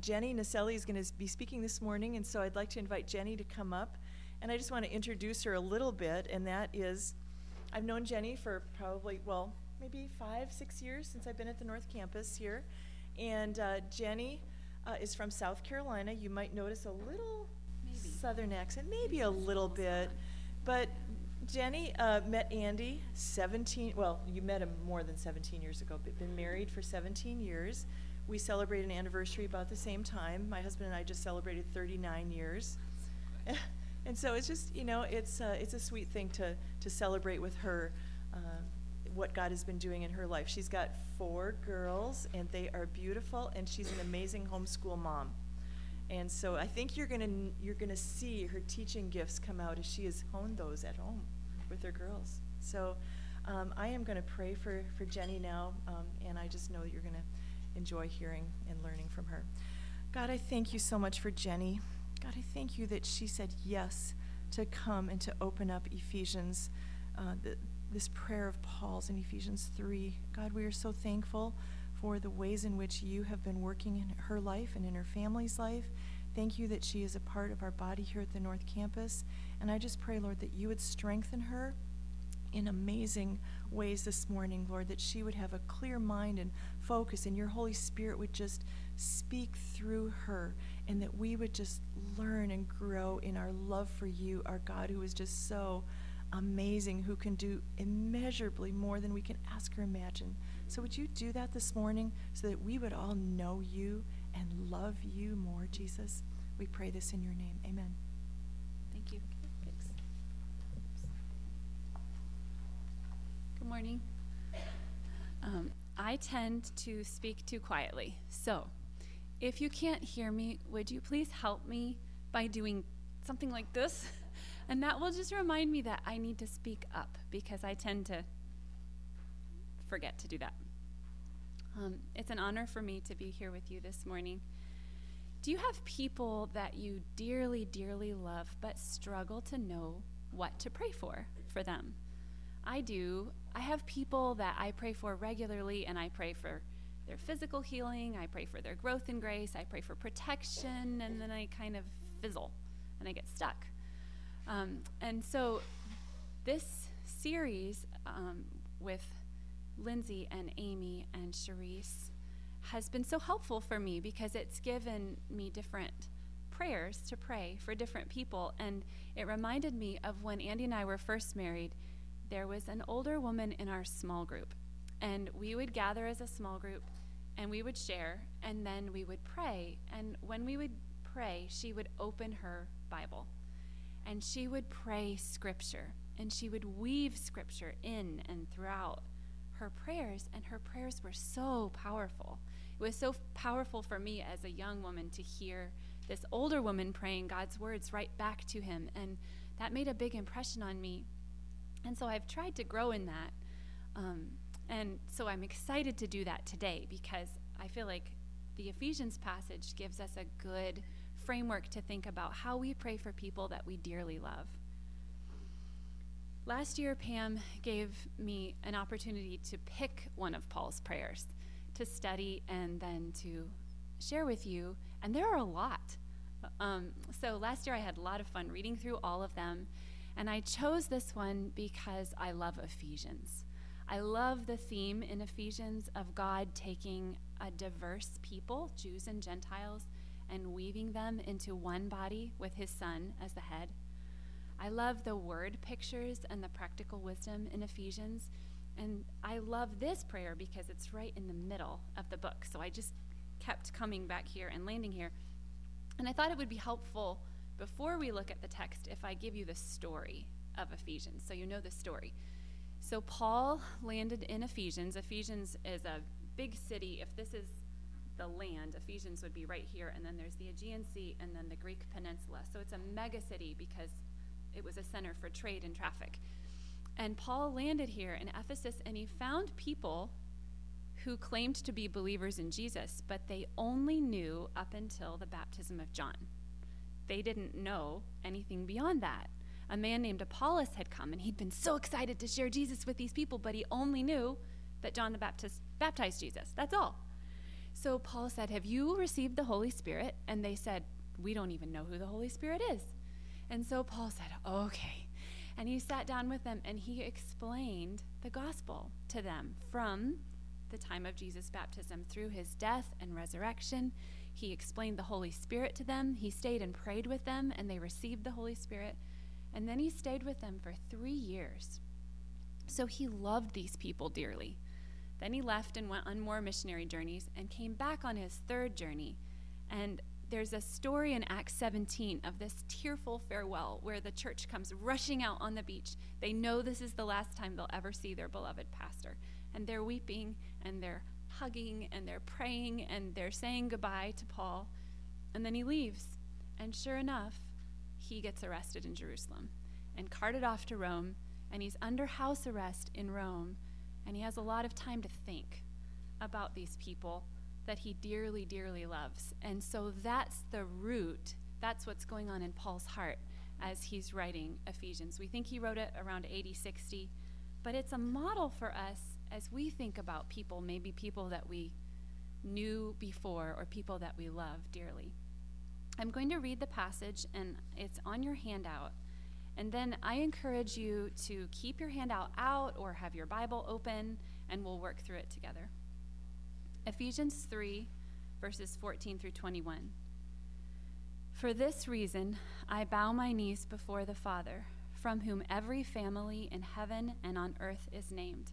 Jenny Naselli is going to be speaking this morning, and so I'd like to invite Jenny to come up. And I just want to introduce her a little bit, and that is I've known Jenny for probably, well, maybe five, six years since I've been at the North Campus here. And uh, Jenny uh, is from South Carolina. You might notice a little Maybe. southern accent, maybe a little bit. But Jenny uh, met Andy 17, well, you met him more than 17 years ago, but been married for 17 years. We celebrate an anniversary about the same time. My husband and I just celebrated 39 years. and so it's just, you know, it's, uh, it's a sweet thing to, to celebrate with her uh, what God has been doing in her life. She's got four girls, and they are beautiful, and she's an amazing homeschool mom. And so I think you're gonna you're gonna see her teaching gifts come out as she has honed those at home with her girls. So um, I am gonna pray for for Jenny now, um, and I just know that you're gonna enjoy hearing and learning from her. God, I thank you so much for Jenny. God, I thank you that she said yes to come and to open up Ephesians, uh, the, this prayer of Paul's in Ephesians 3. God, we are so thankful for the ways in which you have been working in her life and in her family's life. Thank you that she is a part of our body here at the North Campus. And I just pray, Lord, that you would strengthen her in amazing ways this morning, Lord, that she would have a clear mind and focus, and your Holy Spirit would just speak through her, and that we would just learn and grow in our love for you, our God, who is just so amazing, who can do immeasurably more than we can ask or imagine. So, would you do that this morning so that we would all know you and love you more, Jesus? We pray this in your name. Amen. Thank you. Thanks. Good morning. Um, I tend to speak too quietly. So, if you can't hear me, would you please help me by doing something like this? And that will just remind me that I need to speak up because I tend to forget to do that. Um, it's an honor for me to be here with you this morning. Do you have people that you dearly, dearly love but struggle to know what to pray for for them? I do. I have people that I pray for regularly, and I pray for their physical healing, I pray for their growth in grace, I pray for protection, and then I kind of fizzle and I get stuck. Um, and so, this series um, with Lindsay and Amy and Charisse has been so helpful for me because it's given me different prayers to pray for different people. And it reminded me of when Andy and I were first married, there was an older woman in our small group. And we would gather as a small group and we would share and then we would pray. And when we would pray, she would open her Bible and she would pray scripture and she would weave scripture in and throughout her prayers and her prayers were so powerful it was so powerful for me as a young woman to hear this older woman praying god's words right back to him and that made a big impression on me and so i've tried to grow in that um, and so i'm excited to do that today because i feel like the ephesians passage gives us a good framework to think about how we pray for people that we dearly love. Last year, Pam gave me an opportunity to pick one of Paul's prayers to study and then to share with you, and there are a lot. Um, so last year, I had a lot of fun reading through all of them, and I chose this one because I love Ephesians. I love the theme in Ephesians of God taking a diverse people, Jews and Gentiles, and weaving them into one body with his son as the head. I love the word pictures and the practical wisdom in Ephesians. And I love this prayer because it's right in the middle of the book. So I just kept coming back here and landing here. And I thought it would be helpful before we look at the text if I give you the story of Ephesians so you know the story. So Paul landed in Ephesians. Ephesians is a big city. If this is the land. Ephesians would be right here, and then there's the Aegean Sea and then the Greek peninsula. So it's a mega city because it was a center for trade and traffic. And Paul landed here in Ephesus and he found people who claimed to be believers in Jesus, but they only knew up until the baptism of John. They didn't know anything beyond that. A man named Apollos had come and he'd been so excited to share Jesus with these people, but he only knew that John the Baptist baptized Jesus. That's all. So Paul said, Have you received the Holy Spirit? And they said, We don't even know who the Holy Spirit is. And so Paul said, Okay. And he sat down with them and he explained the gospel to them from the time of Jesus' baptism through his death and resurrection. He explained the Holy Spirit to them. He stayed and prayed with them, and they received the Holy Spirit. And then he stayed with them for three years. So he loved these people dearly. Then he left and went on more missionary journeys and came back on his third journey. And there's a story in Acts 17 of this tearful farewell where the church comes rushing out on the beach. They know this is the last time they'll ever see their beloved pastor. And they're weeping and they're hugging and they're praying and they're saying goodbye to Paul. And then he leaves. And sure enough, he gets arrested in Jerusalem and carted off to Rome. And he's under house arrest in Rome. And he has a lot of time to think about these people that he dearly, dearly loves. And so that's the root. That's what's going on in Paul's heart as he's writing Ephesians. We think he wrote it around 80, 60, but it's a model for us as we think about people, maybe people that we knew before or people that we love dearly. I'm going to read the passage, and it's on your handout. And then I encourage you to keep your handout out or have your Bible open, and we'll work through it together. Ephesians 3, verses 14 through 21. For this reason, I bow my knees before the Father, from whom every family in heaven and on earth is named,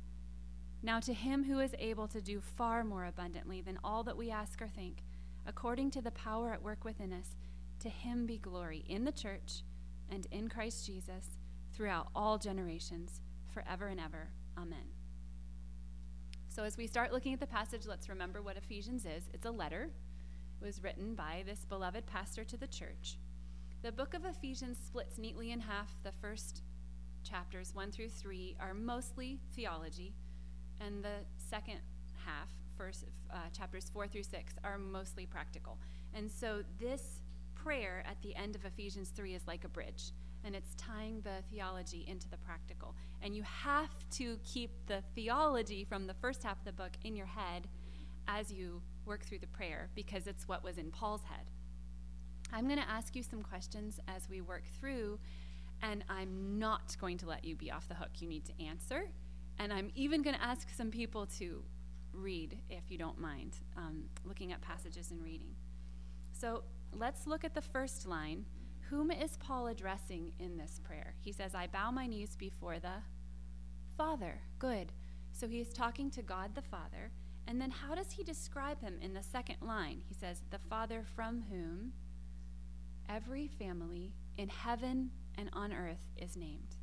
Now, to him who is able to do far more abundantly than all that we ask or think, according to the power at work within us, to him be glory in the church and in Christ Jesus throughout all generations, forever and ever. Amen. So, as we start looking at the passage, let's remember what Ephesians is. It's a letter. It was written by this beloved pastor to the church. The book of Ephesians splits neatly in half. The first chapters, 1 through 3, are mostly theology, and the second half, first uh, chapters 4 through 6, are mostly practical. And so, this prayer at the end of Ephesians 3 is like a bridge and it's tying the theology into the practical. And you have to keep the theology from the first half of the book in your head as you work through the prayer because it's what was in Paul's head. I'm going to ask you some questions as we work through, and I'm not going to let you be off the hook. You need to answer. And I'm even going to ask some people to read, if you don't mind, um, looking at passages and reading. So let's look at the first line whom is Paul addressing in this prayer? He says, I bow my knees before the Father. Good. So he is talking to God the Father. And then how does he describe him in the second line? He says, The Father from whom every family in heaven and on earth is named.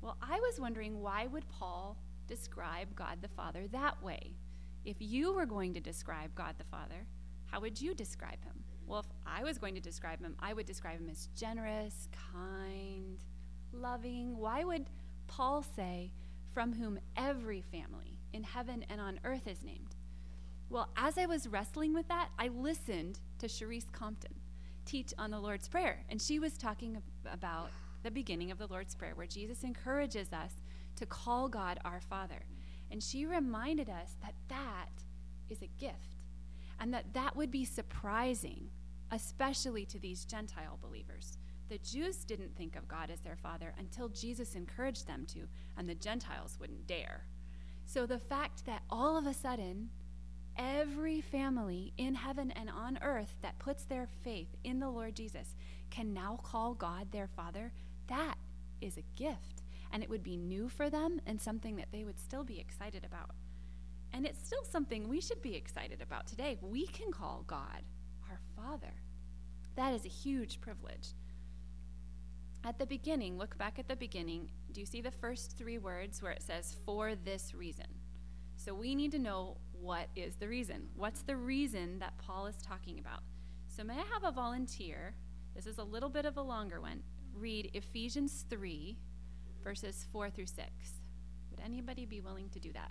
Well, I was wondering why would Paul describe God the Father that way? If you were going to describe God the Father, how would you describe him? Well, if I was going to describe him, I would describe him as generous, kind, loving. Why would Paul say, from whom every family in heaven and on earth is named? Well, as I was wrestling with that, I listened to Cherise Compton teach on the Lord's Prayer, and she was talking about the beginning of the Lord's Prayer, where Jesus encourages us to call God our Father. And she reminded us that that is a gift and that that would be surprising, especially to these Gentile believers. The Jews didn't think of God as their father until Jesus encouraged them to, and the Gentiles wouldn't dare. So the fact that all of a sudden, every family in heaven and on earth that puts their faith in the Lord Jesus can now call God their father, that is a gift. And it would be new for them and something that they would still be excited about. And it's still something we should be excited about today. We can call God our Father. That is a huge privilege. At the beginning, look back at the beginning. Do you see the first three words where it says, for this reason? So we need to know what is the reason. What's the reason that Paul is talking about? So may I have a volunteer? This is a little bit of a longer one. Read Ephesians 3, verses 4 through 6. Would anybody be willing to do that?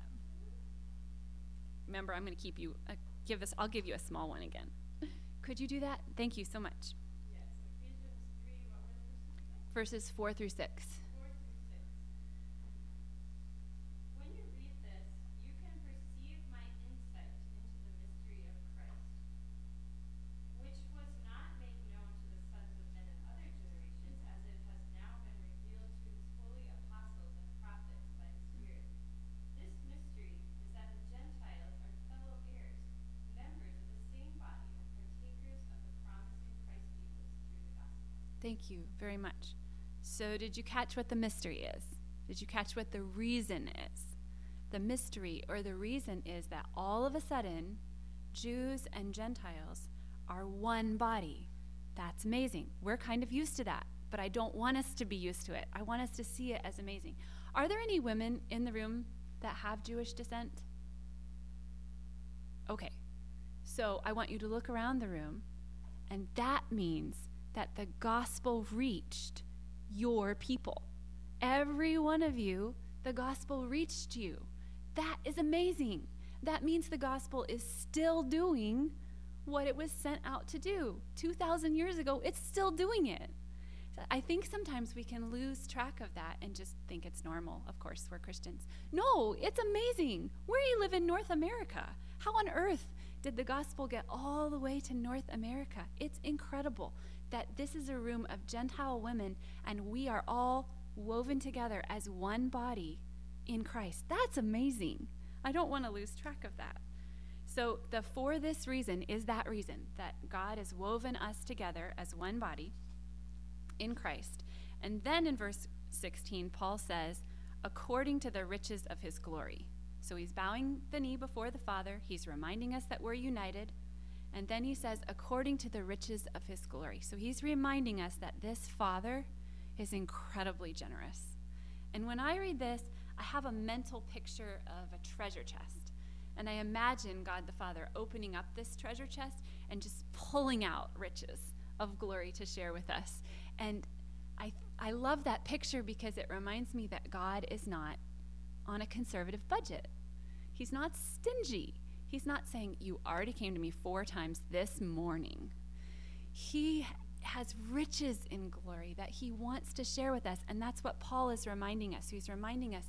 Remember, I'm going to keep you, uh, give us, I'll give you a small one again. Could you do that? Thank you so much. Yes, Ephesians 3, what was? Verses 4 through 6. 4 through 6. When you read this, you can perceive my insight into the mystery of Christ, which was not made known to the sons of men in other generations, as it has now been revealed to his holy apostles and prophets by the Spirit. This mystery is that the Gentiles are fellow heirs, members of the same body, and partakers of the promise in Christ Jesus through the gospel. Thank you very much. So, did you catch what the mystery is? Did you catch what the reason is? The mystery or the reason is that all of a sudden, Jews and Gentiles are one body. That's amazing. We're kind of used to that, but I don't want us to be used to it. I want us to see it as amazing. Are there any women in the room that have Jewish descent? Okay. So I want you to look around the room, and that means that the gospel reached your people. Every one of you, the gospel reached you. That is amazing. That means the gospel is still doing what it was sent out to do. 2,000 years ago, it's still doing it. I think sometimes we can lose track of that and just think it's normal. Of course, we're Christians. No, it's amazing. Where you live in North America, how on earth did the gospel get all the way to North America? It's incredible that this is a room of Gentile women and we are all woven together as one body in Christ. That's amazing. I don't want to lose track of that. So, the for this reason is that reason that God has woven us together as one body in Christ. And then in verse 16, Paul says, according to the riches of his glory. So he's bowing the knee before the Father. He's reminding us that we're united. And then he says, according to the riches of his glory. So he's reminding us that this Father is incredibly generous. And when I read this, I have a mental picture of a treasure chest. And I imagine God the Father opening up this treasure chest and just pulling out riches of glory to share with us. And I, I love that picture because it reminds me that God is not on a conservative budget. He's not stingy. He's not saying, You already came to me four times this morning. He has riches in glory that he wants to share with us. And that's what Paul is reminding us. He's reminding us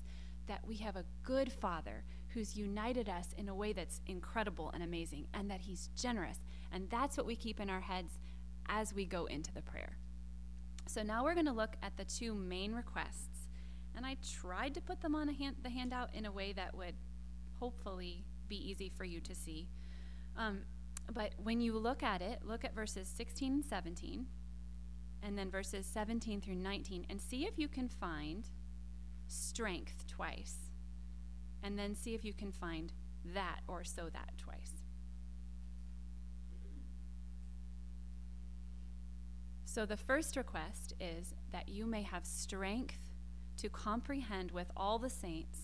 that we have a good father who's united us in a way that's incredible and amazing, and that he's generous. And that's what we keep in our heads as we go into the prayer. So now we're going to look at the two main requests. And I tried to put them on hand, the handout in a way that would hopefully be easy for you to see. Um, but when you look at it, look at verses 16 and 17, and then verses 17 through 19, and see if you can find strength twice. And then see if you can find that or so that twice. So the first request is that you may have strength to comprehend with all the saints.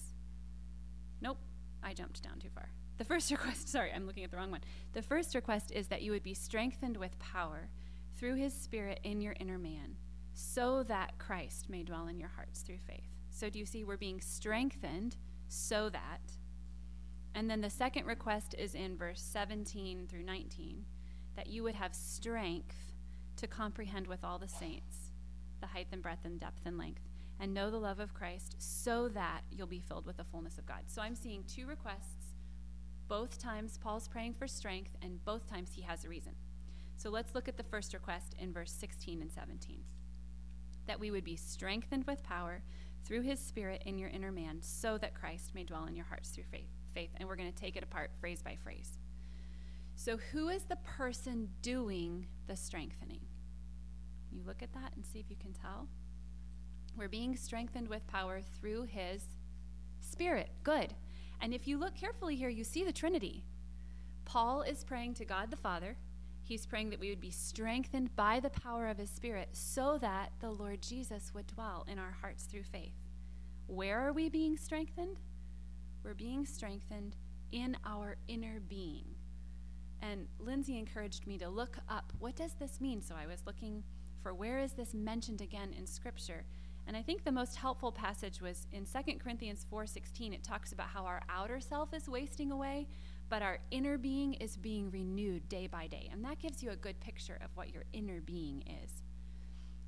Nope, I jumped down too far. The first request, sorry, I'm looking at the wrong one. The first request is that you would be strengthened with power through his spirit in your inner man, so that Christ may dwell in your hearts through faith. So do you see we're being strengthened so that and then the second request is in verse 17 through 19 that you would have strength to comprehend with all the saints the height and breadth and depth and length, and know the love of Christ so that you'll be filled with the fullness of God. So I'm seeing two requests. Both times Paul's praying for strength, and both times he has a reason. So let's look at the first request in verse 16 and 17 that we would be strengthened with power through his spirit in your inner man so that Christ may dwell in your hearts through faith. Faith, and we're going to take it apart phrase by phrase. So, who is the person doing the strengthening? You look at that and see if you can tell. We're being strengthened with power through his spirit. Good. And if you look carefully here, you see the Trinity. Paul is praying to God the Father. He's praying that we would be strengthened by the power of his spirit so that the Lord Jesus would dwell in our hearts through faith. Where are we being strengthened? we're being strengthened in our inner being. And Lindsay encouraged me to look up what does this mean? So I was looking for where is this mentioned again in scripture? And I think the most helpful passage was in 2 Corinthians 4:16. It talks about how our outer self is wasting away, but our inner being is being renewed day by day. And that gives you a good picture of what your inner being is.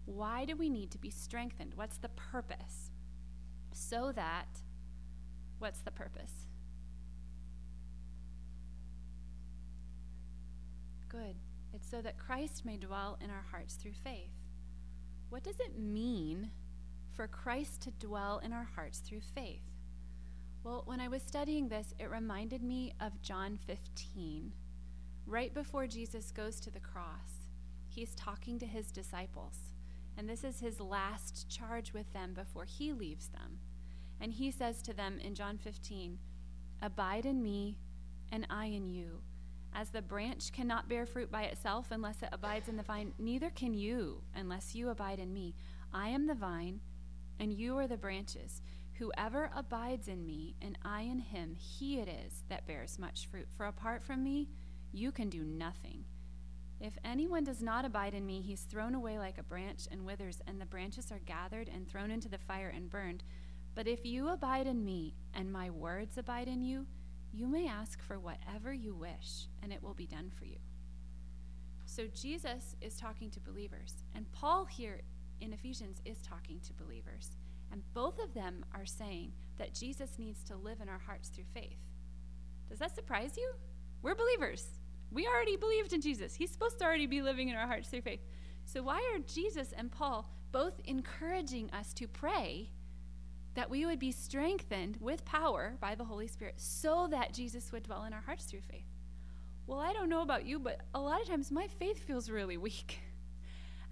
Why do we need to be strengthened? What's the purpose? So that what's the purpose? Good. It's so that Christ may dwell in our hearts through faith. What does it mean for Christ to dwell in our hearts through faith? Well, when I was studying this, it reminded me of John 15. Right before Jesus goes to the cross, he's talking to his disciples. And this is his last charge with them before he leaves them. And he says to them in John 15, Abide in me, and I in you. As the branch cannot bear fruit by itself unless it abides in the vine, neither can you unless you abide in me. I am the vine, and you are the branches. Whoever abides in me, and I in him, he it is that bears much fruit. For apart from me, you can do nothing. If anyone does not abide in me, he's thrown away like a branch and withers, and the branches are gathered and thrown into the fire and burned. But if you abide in me, and my words abide in you, you may ask for whatever you wish, and it will be done for you. So Jesus is talking to believers, and Paul here in Ephesians is talking to believers. And both of them are saying that Jesus needs to live in our hearts through faith. Does that surprise you? We're believers. We already believed in Jesus. He's supposed to already be living in our hearts through faith. So, why are Jesus and Paul both encouraging us to pray that we would be strengthened with power by the Holy Spirit so that Jesus would dwell in our hearts through faith? Well, I don't know about you, but a lot of times my faith feels really weak.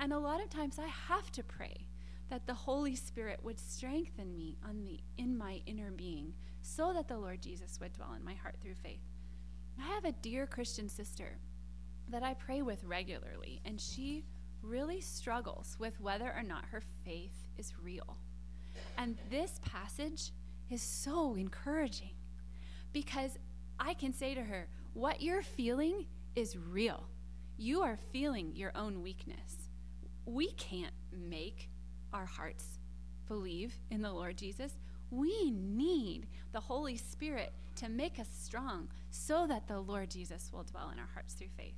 And a lot of times I have to pray that the Holy Spirit would strengthen me on the in my inner being so that the Lord Jesus would dwell in my heart through faith. I have a dear Christian sister that I pray with regularly, and she really struggles with whether or not her faith is real. And this passage is so encouraging because I can say to her, What you're feeling is real. You are feeling your own weakness. We can't make our hearts believe in the Lord Jesus. We need the Holy Spirit to make us strong so that the Lord Jesus will dwell in our hearts through faith.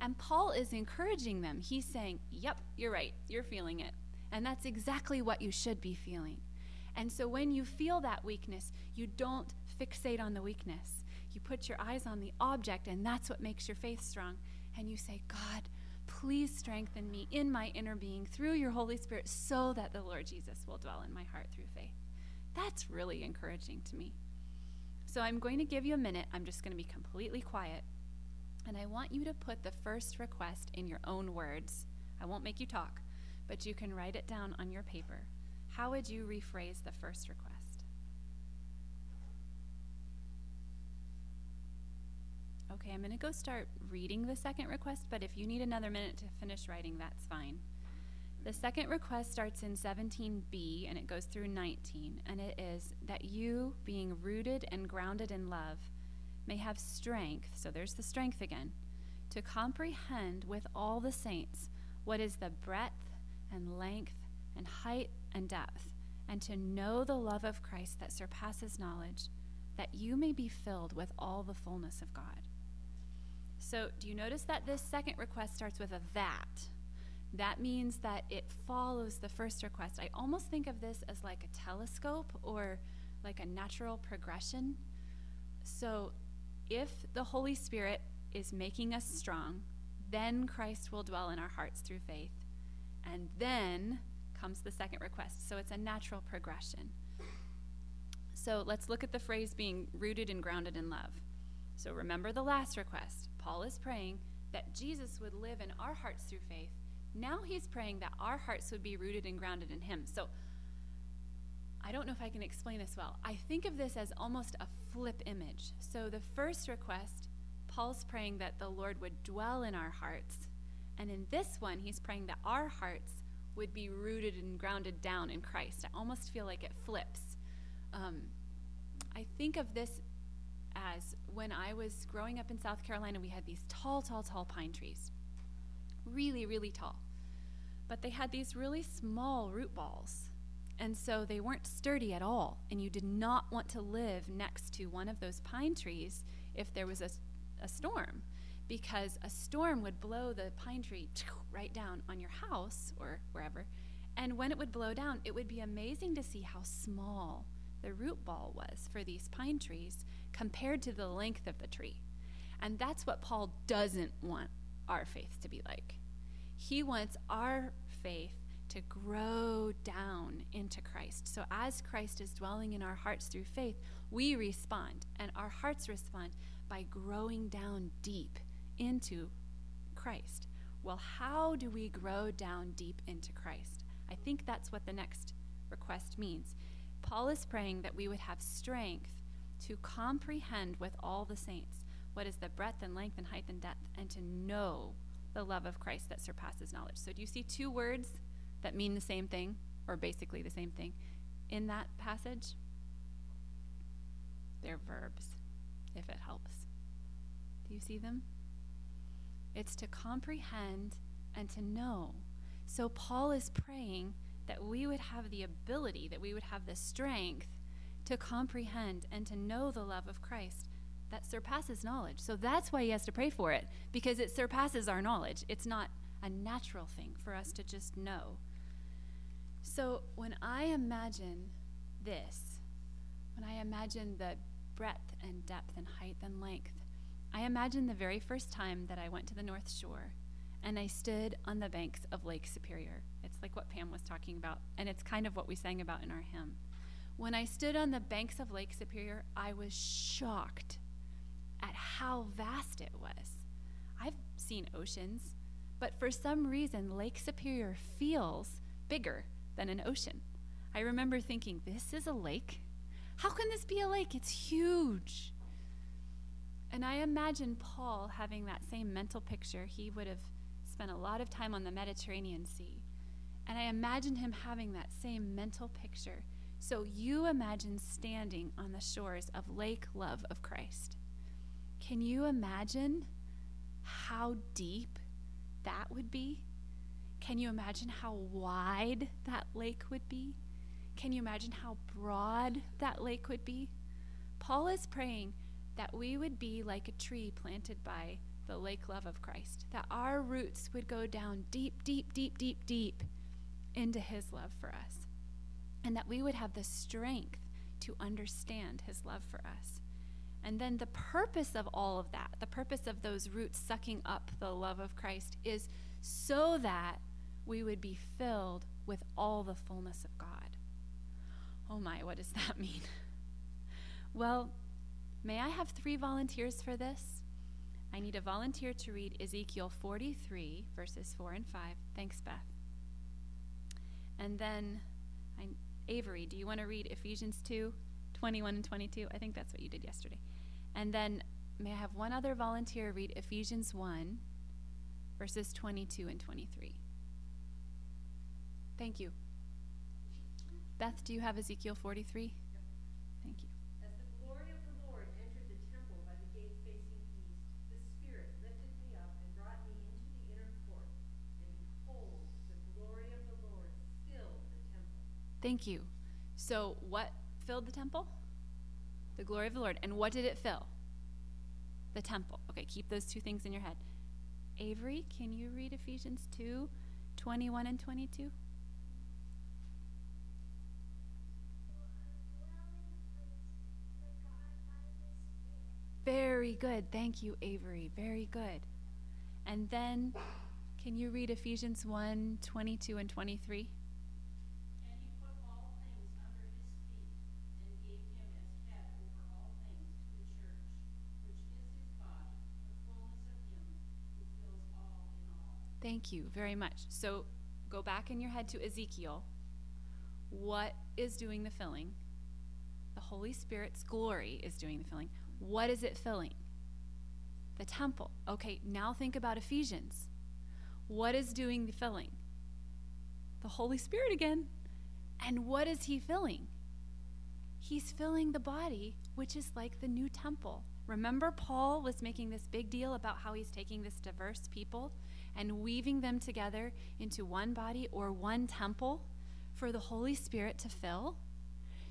And Paul is encouraging them. He's saying, Yep, you're right. You're feeling it. And that's exactly what you should be feeling. And so when you feel that weakness, you don't fixate on the weakness. You put your eyes on the object, and that's what makes your faith strong. And you say, God, please strengthen me in my inner being through your Holy Spirit so that the Lord Jesus will dwell in my heart through faith. That's really encouraging to me. So I'm going to give you a minute. I'm just going to be completely quiet. And I want you to put the first request in your own words. I won't make you talk, but you can write it down on your paper. How would you rephrase the first request? Okay, I'm going to go start reading the second request, but if you need another minute to finish writing, that's fine. The second request starts in 17b and it goes through 19, and it is that you, being rooted and grounded in love, may have strength, so there's the strength again, to comprehend with all the saints what is the breadth and length and height and depth, and to know the love of Christ that surpasses knowledge, that you may be filled with all the fullness of God. So, do you notice that this second request starts with a that? That means that it follows the first request. I almost think of this as like a telescope or like a natural progression. So, if the Holy Spirit is making us strong, then Christ will dwell in our hearts through faith. And then comes the second request. So, it's a natural progression. So, let's look at the phrase being rooted and grounded in love. So, remember the last request Paul is praying that Jesus would live in our hearts through faith. Now he's praying that our hearts would be rooted and grounded in him. So I don't know if I can explain this well. I think of this as almost a flip image. So the first request, Paul's praying that the Lord would dwell in our hearts. And in this one, he's praying that our hearts would be rooted and grounded down in Christ. I almost feel like it flips. Um, I think of this as when I was growing up in South Carolina, we had these tall, tall, tall pine trees. Really, really tall. But they had these really small root balls. And so they weren't sturdy at all. And you did not want to live next to one of those pine trees if there was a, a storm, because a storm would blow the pine tree right down on your house or wherever. And when it would blow down, it would be amazing to see how small the root ball was for these pine trees compared to the length of the tree. And that's what Paul doesn't want our faith to be like. He wants our faith to grow down into Christ. So, as Christ is dwelling in our hearts through faith, we respond, and our hearts respond by growing down deep into Christ. Well, how do we grow down deep into Christ? I think that's what the next request means. Paul is praying that we would have strength to comprehend with all the saints what is the breadth and length and height and depth, and to know the love of Christ that surpasses knowledge. So, do you see two words that mean the same thing, or basically the same thing, in that passage? They're verbs, if it helps. Do you see them? It's to comprehend and to know. So, Paul is praying that we would have the ability, that we would have the strength to comprehend and to know the love of Christ that surpasses knowledge. So that's why he has to pray for it, because it surpasses our knowledge. It's not a natural thing for us to just know. So when I imagine this, when I imagine the breadth and depth and height and length, I imagine the very first time that I went to the North Shore and I stood on the banks of Lake Superior. Like what Pam was talking about, and it's kind of what we sang about in our hymn. When I stood on the banks of Lake Superior, I was shocked at how vast it was. I've seen oceans, but for some reason, Lake Superior feels bigger than an ocean. I remember thinking, this is a lake? How can this be a lake? It's huge. And I imagine Paul having that same mental picture. He would have spent a lot of time on the Mediterranean Sea. And I imagine him having that same mental picture. So you imagine standing on the shores of Lake Love of Christ. Can you imagine how deep that would be? Can you imagine how wide that lake would be? Can you imagine how broad that lake would be? Paul is praying that we would be like a tree planted by the lake love of Christ, that our roots would go down deep, deep, deep, deep, deep into his love for us, and that we would have the strength to understand his love for us. And then the purpose of all of that, the purpose of those roots sucking up the love of Christ, is so that we would be filled with all the fullness of God. Oh my, what does that mean? Well, may I have three volunteers for this? I need a volunteer to read Ezekiel 43, verses 4 and 5. Thanks, Beth. And then, I, Avery, do you want to read Ephesians 2, 21 and 22? I think that's what you did yesterday. And then, may I have one other volunteer read Ephesians 1, verses 22 and 23? Thank you. Beth, do you have Ezekiel 43? Thank you. As the glory of the Lord entered the temple by the gate facing east, the Spirit lifted me up and brought me into the inner court. And behold, the glory of the Lord filled the temple. Thank you. So, what filled the temple? The glory of the Lord. And what did it fill? The temple. Okay, keep those two things in your head. Avery, can you read Ephesians 2 21 and 22? Very good. Thank you, Avery. Very good. And then, can you read Ephesians 1 22 and 23? And he put all things under his feet, and gave him as head over all things to the church, which is his body, the fullness of him who fills all in all. Thank you very much. So go back in your head to Ezekiel. What is doing the filling? The Holy Spirit's glory is doing the filling. What is it filling? The temple. Okay, now think about Ephesians. What is doing the filling? The Holy Spirit again. And what is He filling? He's filling the body which is like the new temple. Remember, Paul was making this big deal about how he's taking this diverse people and weaving them together into one body or one temple for the Holy Spirit to fill?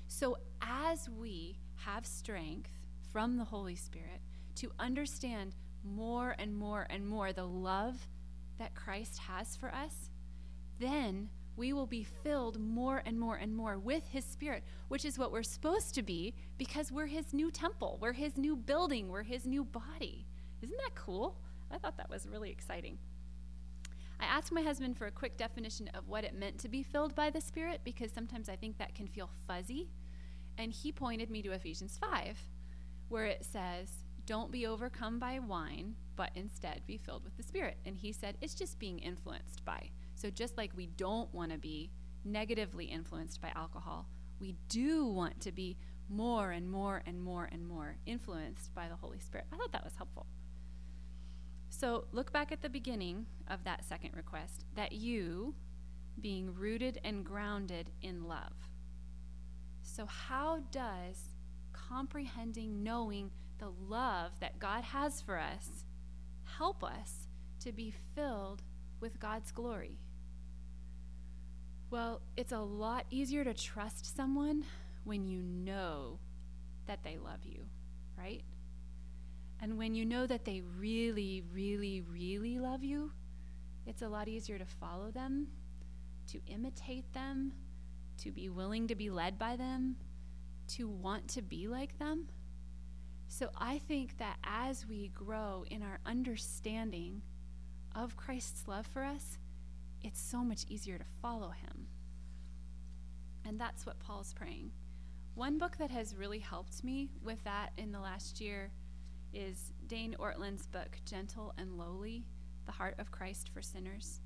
So, as we have strength from the Holy Spirit to understand more and more and more the love that Christ has for us, then we will be filled more and more and more with His Spirit, which is what we're supposed to be because we're His new temple, we're His new building, we're His new body. Isn't that cool? I thought that was really exciting. I asked my husband for a quick definition of what it meant to be filled by the Spirit because sometimes I think that can feel fuzzy. And he pointed me to Ephesians 5, where it says, Don't be overcome by wine, but instead be filled with the Spirit. And he said, It's just being influenced by. So just like we don't want to be negatively influenced by alcohol, we do want to be more and more and more and more influenced by the Holy Spirit. I thought that was helpful. So look back at the beginning of that second request that you being rooted and grounded in love. So, how does comprehending, knowing the love that God has for us help us to be filled with God's glory? Well, it's a lot easier to trust someone when you know that they love you, right? And when you know that they really, really, really love you, it's a lot easier to follow them, to imitate them, to be willing to be led by them, to want to be like them. So I think that as we grow in our understanding of Christ's love for us, it's so much easier to follow him. And that's what Paul's praying. One book that has really helped me with that in the last year is Dane Ortlund's book, Gentle and Lowly The Heart of Christ for Sinners.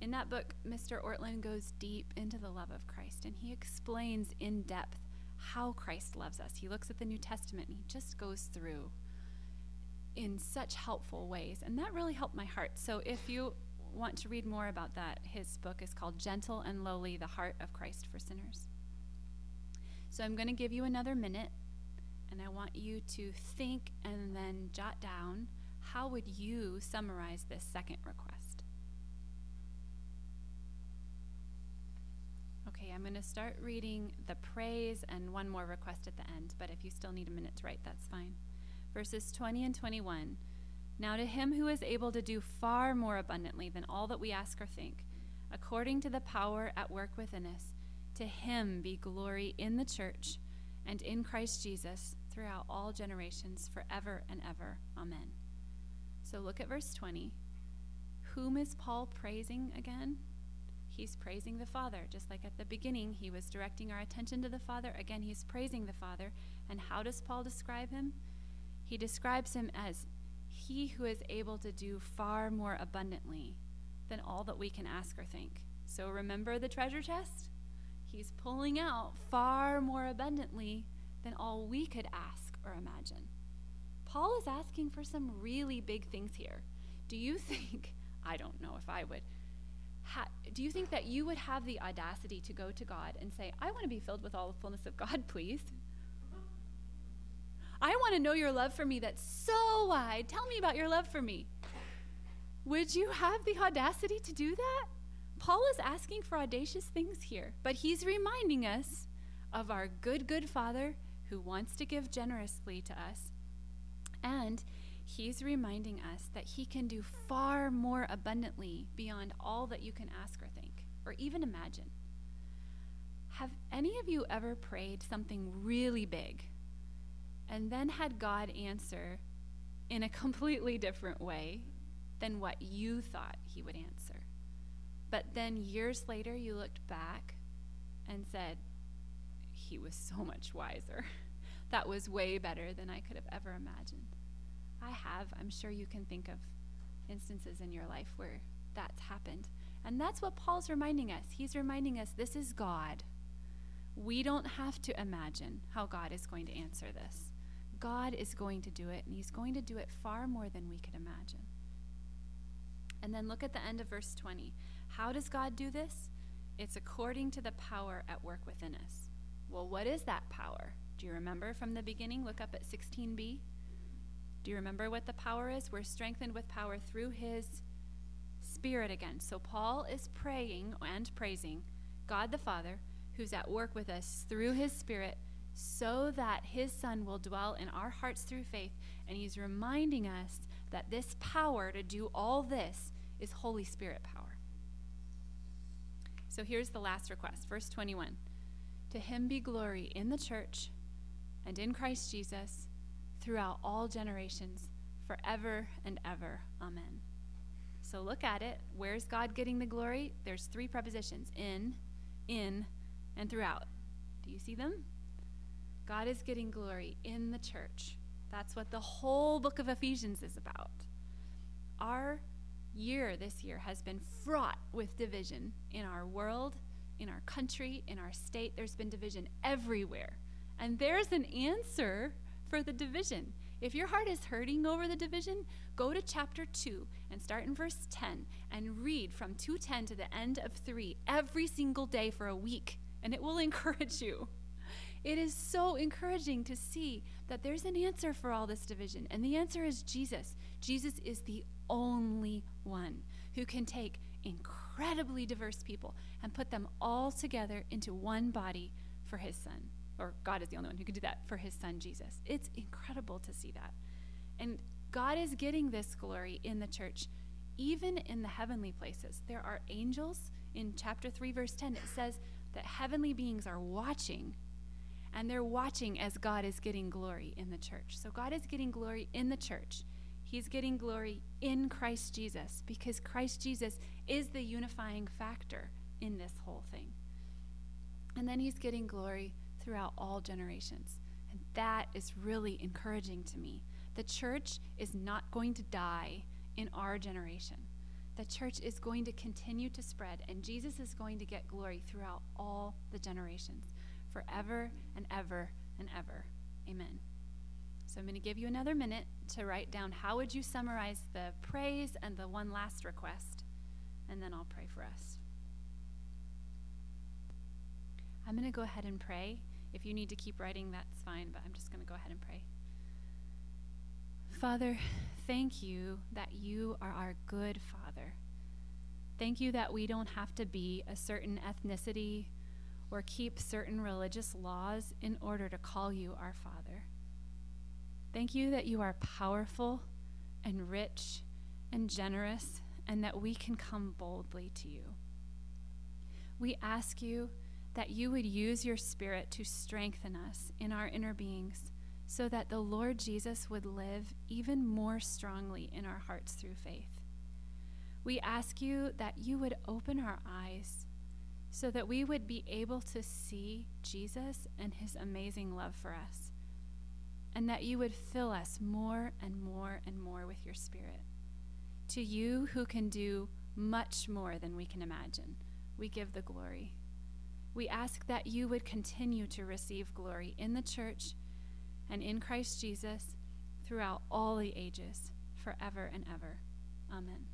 In that book, Mr. Ortland goes deep into the love of Christ and he explains in depth how Christ loves us. He looks at the New Testament and he just goes through in such helpful ways. And that really helped my heart. So if you want to read more about that, his book is called Gentle and Lowly The Heart of Christ for Sinners. So I'm going to give you another minute and I want you to think and then jot down how would you summarize this second request? Okay, I'm going to start reading the praise and one more request at the end, but if you still need a minute to write, that's fine. Verses 20 and 21. Now to him who is able to do far more abundantly than all that we ask or think, according to the power at work within us, to him be glory in the church and in Christ Jesus throughout all generations, forever and ever. Amen. So look at verse 20. Whom is Paul praising again? He's praising the Father. Just like at the beginning, he was directing our attention to the Father. Again, he's praising the Father. And how does Paul describe him? He describes him as he who is able to do far more abundantly than all that we can ask or think. So remember the treasure chest? He's pulling out far more abundantly than all we could ask or imagine. Paul is asking for some really big things here. Do you think, I don't know if I would, ha, do you think that you would have the audacity to go to God and say, I want to be filled with all the fullness of God, please? I want to know your love for me that's so wide. Tell me about your love for me. Would you have the audacity to do that? Paul is asking for audacious things here, but he's reminding us of our good, good Father who wants to give generously to us. And he's reminding us that he can do far more abundantly beyond all that you can ask or think or even imagine. Have any of you ever prayed something really big and then had God answer in a completely different way than what you thought he would answer? But then years later, you looked back and said, He was so much wiser. that was way better than I could have ever imagined. I have. I'm sure you can think of instances in your life where that's happened. And that's what Paul's reminding us. He's reminding us this is God. We don't have to imagine how God is going to answer this. God is going to do it, and He's going to do it far more than we could imagine. And then look at the end of verse 20. How does God do this? It's according to the power at work within us. Well, what is that power? Do you remember from the beginning? Look up at 16b. Do you remember what the power is? We're strengthened with power through his spirit again. So Paul is praying and praising God the Father, who's at work with us through his spirit, so that his Son will dwell in our hearts through faith. And he's reminding us that this power to do all this is Holy Spirit power. So here's the last request, verse 21. To him be glory in the church and in Christ Jesus throughout all generations, forever and ever. Amen. So look at it. Where's God getting the glory? There's three prepositions in, in, and throughout. Do you see them? God is getting glory in the church. That's what the whole book of Ephesians is about. Our year this year has been fraught with division in our world, in our country, in our state. There's been division everywhere. And there's an answer for the division. If your heart is hurting over the division, go to chapter 2 and start in verse 10 and read from 210 to the end of 3 every single day for a week, and it will encourage you. It is so encouraging to see that there's an answer for all this division, and the answer is Jesus. Jesus is the only one who can take incredibly diverse people and put them all together into one body for his son or God is the only one who can do that for his son Jesus. It's incredible to see that. And God is getting this glory in the church, even in the heavenly places. There are angels in chapter 3, verse 10. It says that heavenly beings are watching, and they're watching as God is getting glory in the church. So God is getting glory in the church. He's getting glory in Christ Jesus because Christ Jesus is the unifying factor in this whole thing. And then he's getting glory throughout all generations. And that is really encouraging to me. The church is not going to die in our generation. The church is going to continue to spread, and Jesus is going to get glory throughout all the generations, forever and ever and ever. Amen. So I'm going to give you another minute to write down how would you summarize the praise and the one last request, and then I'll pray for us. I'm going to go ahead and pray. If you need to keep writing, that's fine, but I'm just going to go ahead and pray. Father, thank you that you are our good Father. Thank you that we don't have to be a certain ethnicity or keep certain religious laws in order to call you our Father. Thank you that you are powerful and rich and generous and that we can come boldly to you. We ask you that you would use your Spirit to strengthen us in our inner beings so that the Lord Jesus would live even more strongly in our hearts through faith. We ask you that you would open our eyes so that we would be able to see Jesus and his amazing love for us, and that you would fill us more and more and more with your Spirit. To you who can do much more than we can imagine, we give the glory. We ask that you would continue to receive glory in the church and in Christ Jesus throughout all the ages, forever and ever. Amen.